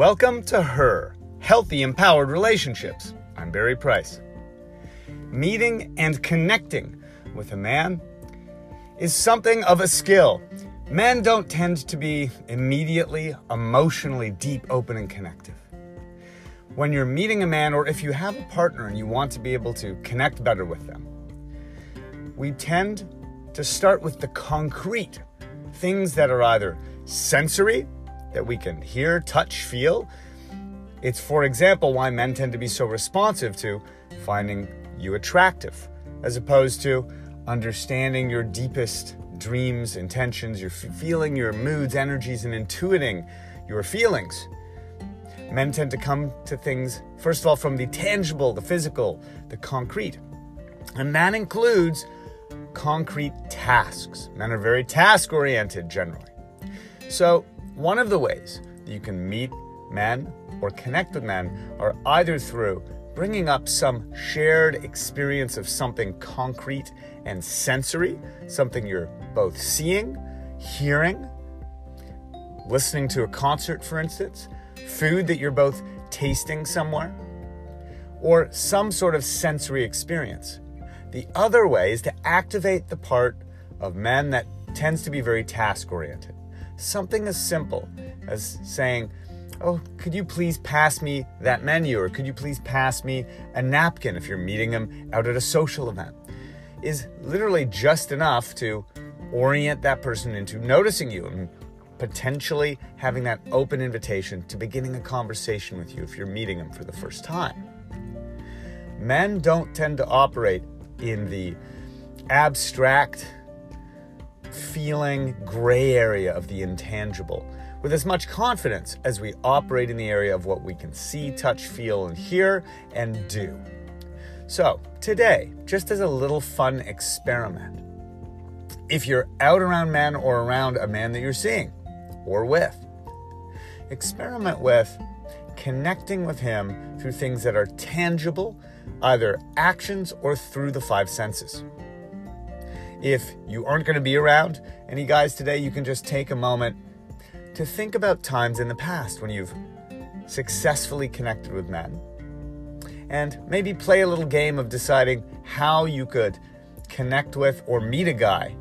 Welcome to Her Healthy Empowered Relationships. I'm Barry Price. Meeting and connecting with a man is something of a skill. Men don't tend to be immediately emotionally deep, open, and connective. When you're meeting a man, or if you have a partner and you want to be able to connect better with them, we tend to start with the concrete things that are either sensory, that we can hear, touch, feel. It's, for example, why men tend to be so responsive to finding you attractive, as opposed to understanding your deepest dreams, intentions, your feeling your moods, energies, and intuiting your feelings. Men tend to come to things, first of all, from the tangible, the physical, the concrete. And that includes concrete tasks. Men are very task oriented generally. So, one of the ways that you can meet men or connect with men are either through bringing up some shared experience of something concrete and sensory, something you're both seeing, hearing, listening to a concert, for instance, food that you're both tasting somewhere, or some sort of sensory experience. The other way is to activate the part of men that tends to be very task oriented. Something as simple as saying, Oh, could you please pass me that menu? Or could you please pass me a napkin if you're meeting them out at a social event? Is literally just enough to orient that person into noticing you and potentially having that open invitation to beginning a conversation with you if you're meeting them for the first time. Men don't tend to operate in the abstract, feeling gray area of the intangible with as much confidence as we operate in the area of what we can see, touch, feel, and hear and do. So, today, just as a little fun experiment, if you're out around men or around a man that you're seeing or with, experiment with connecting with him through things that are tangible, either actions or through the five senses. If you aren't going to be around any guys today, you can just take a moment to think about times in the past when you've successfully connected with men. And maybe play a little game of deciding how you could connect with or meet a guy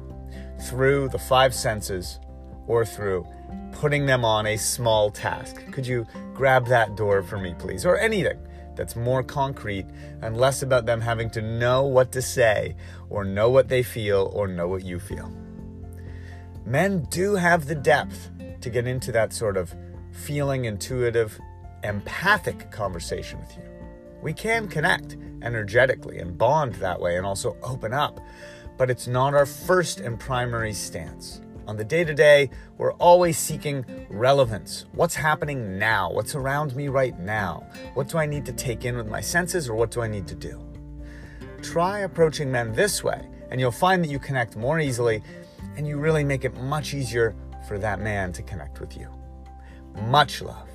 through the five senses or through putting them on a small task. Could you grab that door for me, please? Or anything that's more concrete and less about them having to know what to say or know what they feel or know what you feel. Men do have the depth to get into that sort of feeling, intuitive, empathic conversation with you. We can connect energetically and bond that way and also open up, but it's not our first and primary stance. On the day to day, we're always seeking relevance. What's happening now? What's around me right now? What do I need to take in with my senses or what do I need to do? Try approaching men this way, and you'll find that you connect more easily and you really make it much easier for that man to connect with you. Much love.